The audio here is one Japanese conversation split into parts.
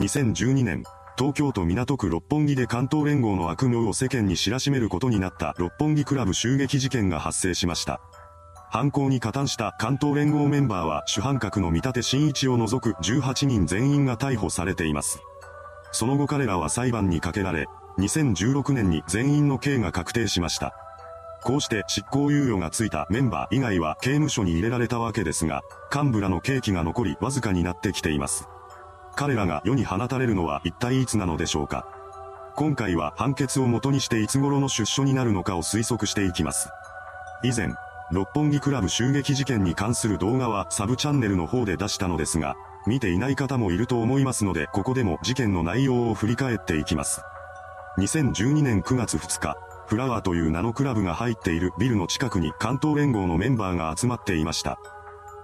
2012年、東京都港区六本木で関東連合の悪名を世間に知らしめることになった六本木クラブ襲撃事件が発生しました。犯行に加担した関東連合メンバーは主犯格の見立真一を除く18人全員が逮捕されています。その後彼らは裁判にかけられ、2016年に全員の刑が確定しました。こうして執行猶予がついたメンバー以外は刑務所に入れられたわけですが、幹部らの刑期が残りわずかになってきています。彼らが世に放たれるのは一体いつなのでしょうか。今回は判決をもとにしていつ頃の出所になるのかを推測していきます。以前、六本木クラブ襲撃事件に関する動画はサブチャンネルの方で出したのですが、見ていない方もいると思いますのでここでも事件の内容を振り返っていきます。2012年9月2日、フラワーという名のクラブが入っているビルの近くに関東連合のメンバーが集まっていました。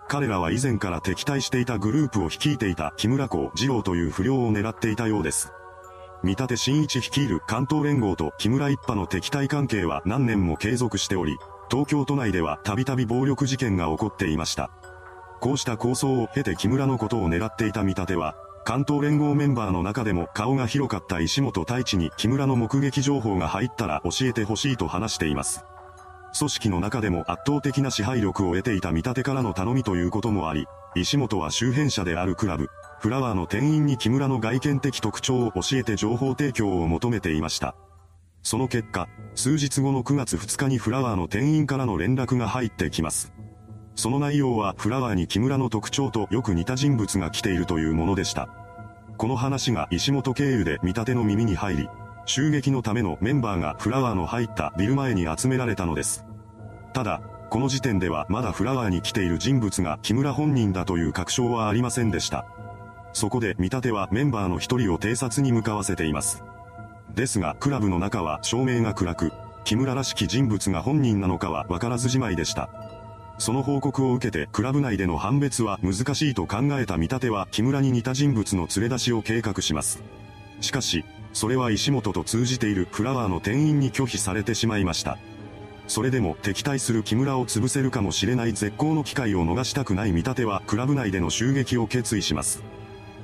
彼らは以前から敵対していたグループを率いていた木村公二郎という不良を狙っていたようです。見立新一率いる関東連合と木村一派の敵対関係は何年も継続しており、東京都内ではたびたび暴力事件が起こっていました。こうした構想を経て木村のことを狙っていた見立ては、関東連合メンバーの中でも顔が広かった石本太一に木村の目撃情報が入ったら教えてほしいと話しています。組織の中でも圧倒的な支配力を得ていた見立てからの頼みということもあり、石本は周辺者であるクラブ、フラワーの店員に木村の外見的特徴を教えて情報提供を求めていました。その結果、数日後の9月2日にフラワーの店員からの連絡が入ってきます。その内容はフラワーに木村の特徴とよく似た人物が来ているというものでした。この話が石本経由で見立ての耳に入り、襲撃のためのメンバーがフラワーの入ったビル前に集められたのです。ただ、この時点ではまだフラワーに来ている人物が木村本人だという確証はありませんでした。そこで見立てはメンバーの一人を偵察に向かわせています。ですが、クラブの中は照明が暗く、木村らしき人物が本人なのかはわからずじまいでした。その報告を受けてクラブ内での判別は難しいと考えた見立ては木村に似た人物の連れ出しを計画します。しかし、それは石本と通じているフラワーの店員に拒否されてしまいました。それでも敵対する木村を潰せるかもしれない絶好の機会を逃したくない見立てはクラブ内での襲撃を決意します。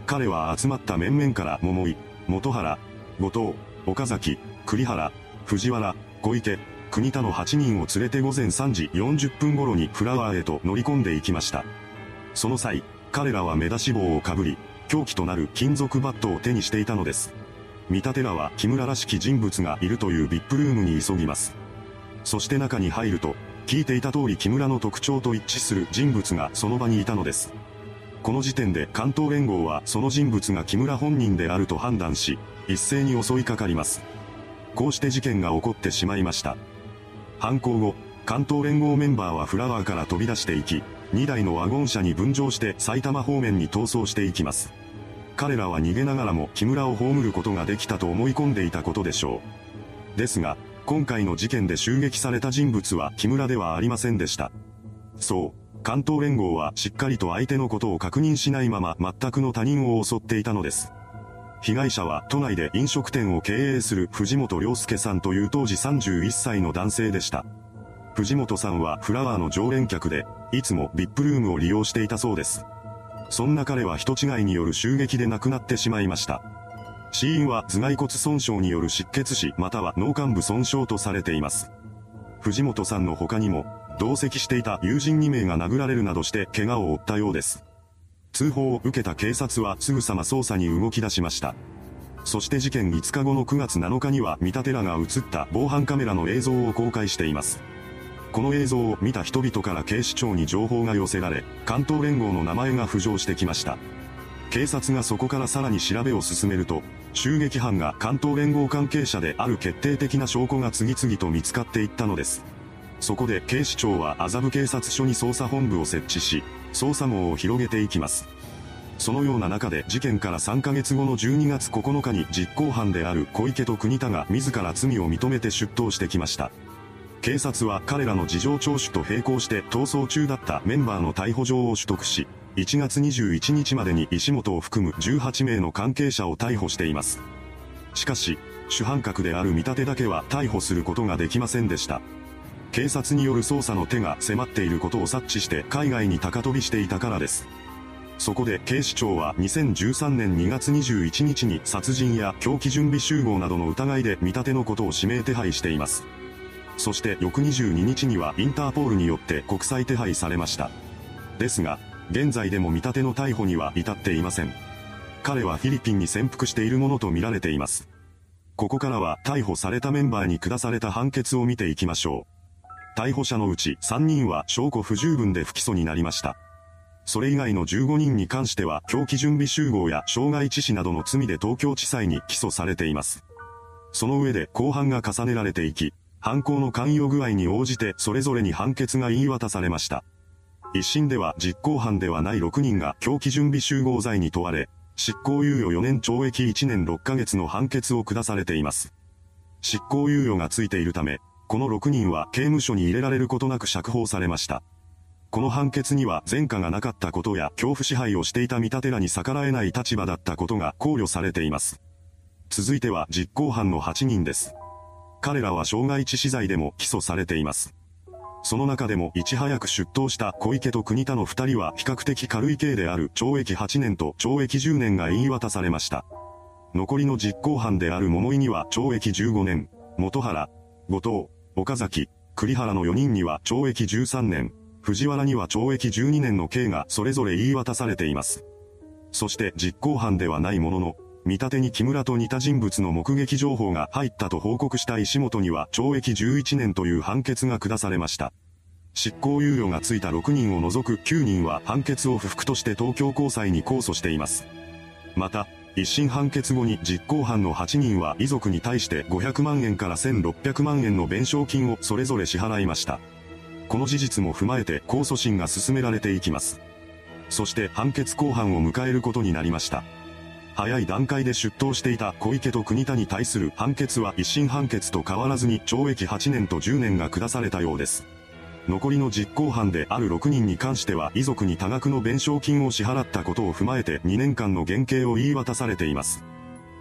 彼は集まった面々から桃井、元原、後藤、岡崎、栗原、藤原、小池、国田の8人を連れて午前3時40分頃にフラワーへと乗り込んでいきました。その際、彼らは目出し帽をかぶり、凶器となる金属バットを手にしていたのです。見立てらは木村らしき人物がいるというビップルームに急ぎます。そして中に入ると、聞いていた通り木村の特徴と一致する人物がその場にいたのです。この時点で関東連合はその人物が木村本人であると判断し、一斉に襲いかかります。こうして事件が起こってしまいました。犯行後、関東連合メンバーはフラワーから飛び出していき、2台のワゴン車に分乗して埼玉方面に逃走していきます。彼らは逃げながらも木村を葬ることができたと思い込んでいたことでしょう。ですが、今回の事件で襲撃された人物は木村ではありませんでした。そう、関東連合はしっかりと相手のことを確認しないまま全くの他人を襲っていたのです。被害者は都内で飲食店を経営する藤本良介さんという当時31歳の男性でした。藤本さんはフラワーの常連客で、いつも VIP ルームを利用していたそうです。そんな彼は人違いによる襲撃で亡くなってしまいました。死因は頭蓋骨損傷による失血死または脳幹部損傷とされています。藤本さんの他にも、同席していた友人2名が殴られるなどして怪我を負ったようです。通報を受けた警察はすぐさま捜査に動き出しました。そして事件5日後の9月7日には見立てらが映った防犯カメラの映像を公開しています。この映像を見た人々から警視庁に情報が寄せられ、関東連合の名前が浮上してきました。警察がそこからさらに調べを進めると、襲撃犯が関東連合関係者である決定的な証拠が次々と見つかっていったのです。そこで警視庁は麻布警察署に捜査本部を設置し、捜査網を広げていきます。そのような中で事件から3ヶ月後の12月9日に実行犯である小池と国田が自ら罪を認めて出頭してきました。警察は彼らの事情聴取と並行して逃走中だったメンバーの逮捕状を取得し、1月21日までに石本を含む18名の関係者を逮捕しています。しかし、主犯格である見立てだけは逮捕することができませんでした。警察による捜査の手が迫っていることを察知して海外に高飛びしていたからです。そこで警視庁は2013年2月21日に殺人や凶器準備集合などの疑いで見立てのことを指名手配しています。そして翌22日にはインターポールによって国際手配されました。ですが、現在でも見立ての逮捕には至っていません。彼はフィリピンに潜伏しているものと見られています。ここからは逮捕されたメンバーに下された判決を見ていきましょう。逮捕者のうち3人は証拠不十分で不起訴になりました。それ以外の15人に関しては狂気準備集合や傷害致死などの罪で東京地裁に起訴されています。その上で公判が重ねられていき、犯行の関与具合に応じてそれぞれに判決が言い渡されました。一審では実行犯ではない6人が狂気準備集合罪に問われ、執行猶予4年懲役1年6ヶ月の判決を下されています。執行猶予がついているため、この6人は刑務所に入れられることなく釈放されました。この判決には前科がなかったことや恐怖支配をしていた見立てらに逆らえない立場だったことが考慮されています。続いては実行犯の8人です。彼らは傷害致死罪でも起訴されています。その中でもいち早く出頭した小池と国田の2人は比較的軽い刑である懲役8年と懲役10年が言い渡されました。残りの実行犯である桃井には懲役15年、元原、後藤、岡崎、栗原の4人には懲役13年、藤原には懲役12年の刑がそれぞれ言い渡されています。そして実行犯ではないものの、見立てに木村と似た人物の目撃情報が入ったと報告した石本には懲役11年という判決が下されました。執行猶予がついた6人を除く9人は判決を不服として東京高裁に控訴しています。また、一審判決後に実行犯の8人は遺族に対して500万円から1600万円の弁償金をそれぞれ支払いました。この事実も踏まえて控訴審が進められていきます。そして判決公判を迎えることになりました。早い段階で出頭していた小池と国田に対する判決は一審判決と変わらずに懲役8年と10年が下されたようです。残りの実行犯である6人に関しては遺族に多額の弁償金を支払ったことを踏まえて2年間の減刑を言い渡されています。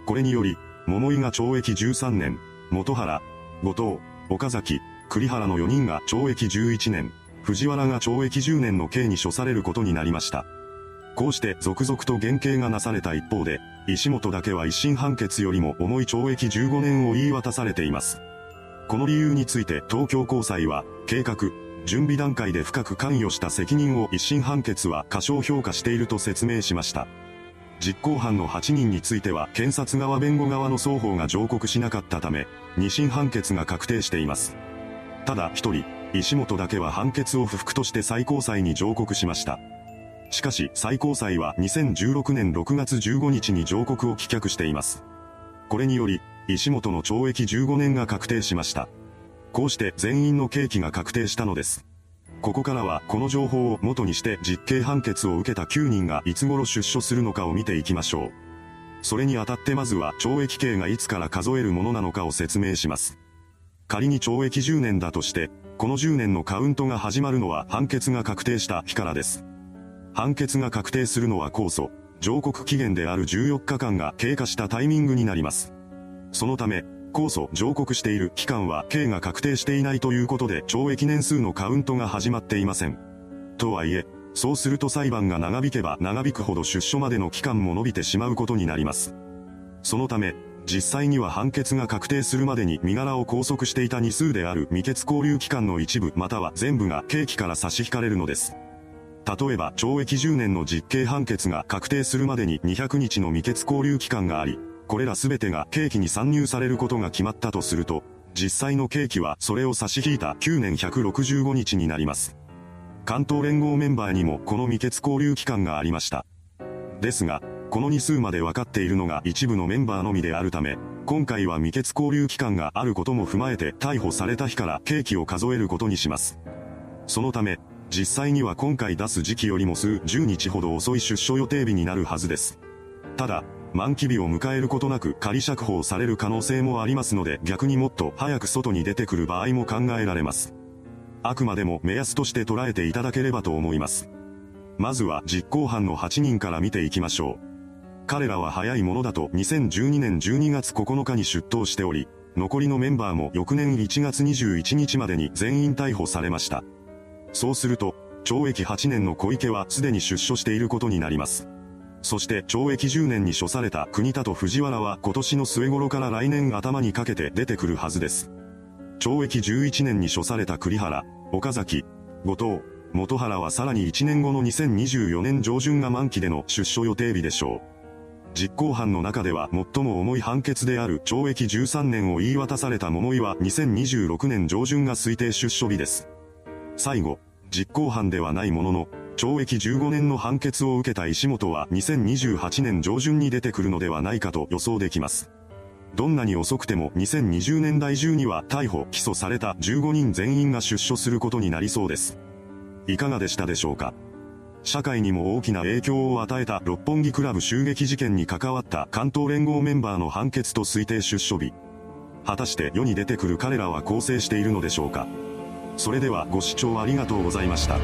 これにより、桃井が懲役13年、元原、後藤、岡崎、栗原の4人が懲役11年、藤原が懲役10年の刑に処されることになりました。こうして続々と減刑がなされた一方で、石本だけは一審判決よりも重い懲役15年を言い渡されています。この理由について東京高裁は、計画、準備段階で深く関与した責任を一審判決は過小評価していると説明しました。実行犯の8人については検察側弁護側の双方が上告しなかったため、二審判決が確定しています。ただ一人、石本だけは判決を不服として最高裁に上告しました。しかし最高裁は2016年6月15日に上告を棄却しています。これにより、石本の懲役15年が確定しました。こうして全員の刑期が確定したのです。ここからはこの情報を元にして実刑判決を受けた9人がいつ頃出所するのかを見ていきましょう。それにあたってまずは懲役刑がいつから数えるものなのかを説明します。仮に懲役10年だとして、この10年のカウントが始まるのは判決が確定した日からです。判決が確定するのは控訴、上告期限である14日間が経過したタイミングになります。そのため、控訴、上告している期間は刑が確定していないということで懲役年数のカウントが始まっていません。とはいえ、そうすると裁判が長引けば長引くほど出所までの期間も伸びてしまうことになります。そのため、実際には判決が確定するまでに身柄を拘束していた日数である未決交留期間の一部または全部が刑期から差し引かれるのです。例えば懲役10年の実刑判決が確定するまでに200日の未決交留期間があり、これらすべてが刑期に参入されることが決まったとすると、実際の刑期はそれを差し引いた9年165日になります。関東連合メンバーにもこの未決交留期間がありました。ですが、この日数まで分かっているのが一部のメンバーのみであるため、今回は未決交留期間があることも踏まえて逮捕された日から刑期を数えることにします。そのため、実際には今回出す時期よりも数十日ほど遅い出所予定日になるはずです。ただ、満期日を迎えることなく仮釈放される可能性もありますので逆にもっと早く外に出てくる場合も考えられます。あくまでも目安として捉えていただければと思います。まずは実行犯の8人から見ていきましょう。彼らは早いものだと2012年12月9日に出頭しており、残りのメンバーも翌年1月21日までに全員逮捕されました。そうすると、懲役8年の小池はすでに出所していることになります。そして懲役10年に処された国田と藤原は今年の末頃から来年頭にかけて出てくるはずです。懲役11年に処された栗原、岡崎、後藤、元原はさらに1年後の2024年上旬が満期での出所予定日でしょう。実行犯の中では最も重い判決である懲役13年を言い渡された桃井は2026年上旬が推定出所日です。最後、実行犯ではないものの、懲役15年の判決を受けた石本は2028年上旬に出てくるのではないかと予想できます。どんなに遅くても2020年代中には逮捕・起訴された15人全員が出所することになりそうです。いかがでしたでしょうか？社会にも大きな影響を与えた六本木クラブ襲撃事件に関わった関東連合メンバーの判決と推定出所日。果たして世に出てくる彼らは構成しているのでしょうか？それではご視聴ありがとうございました。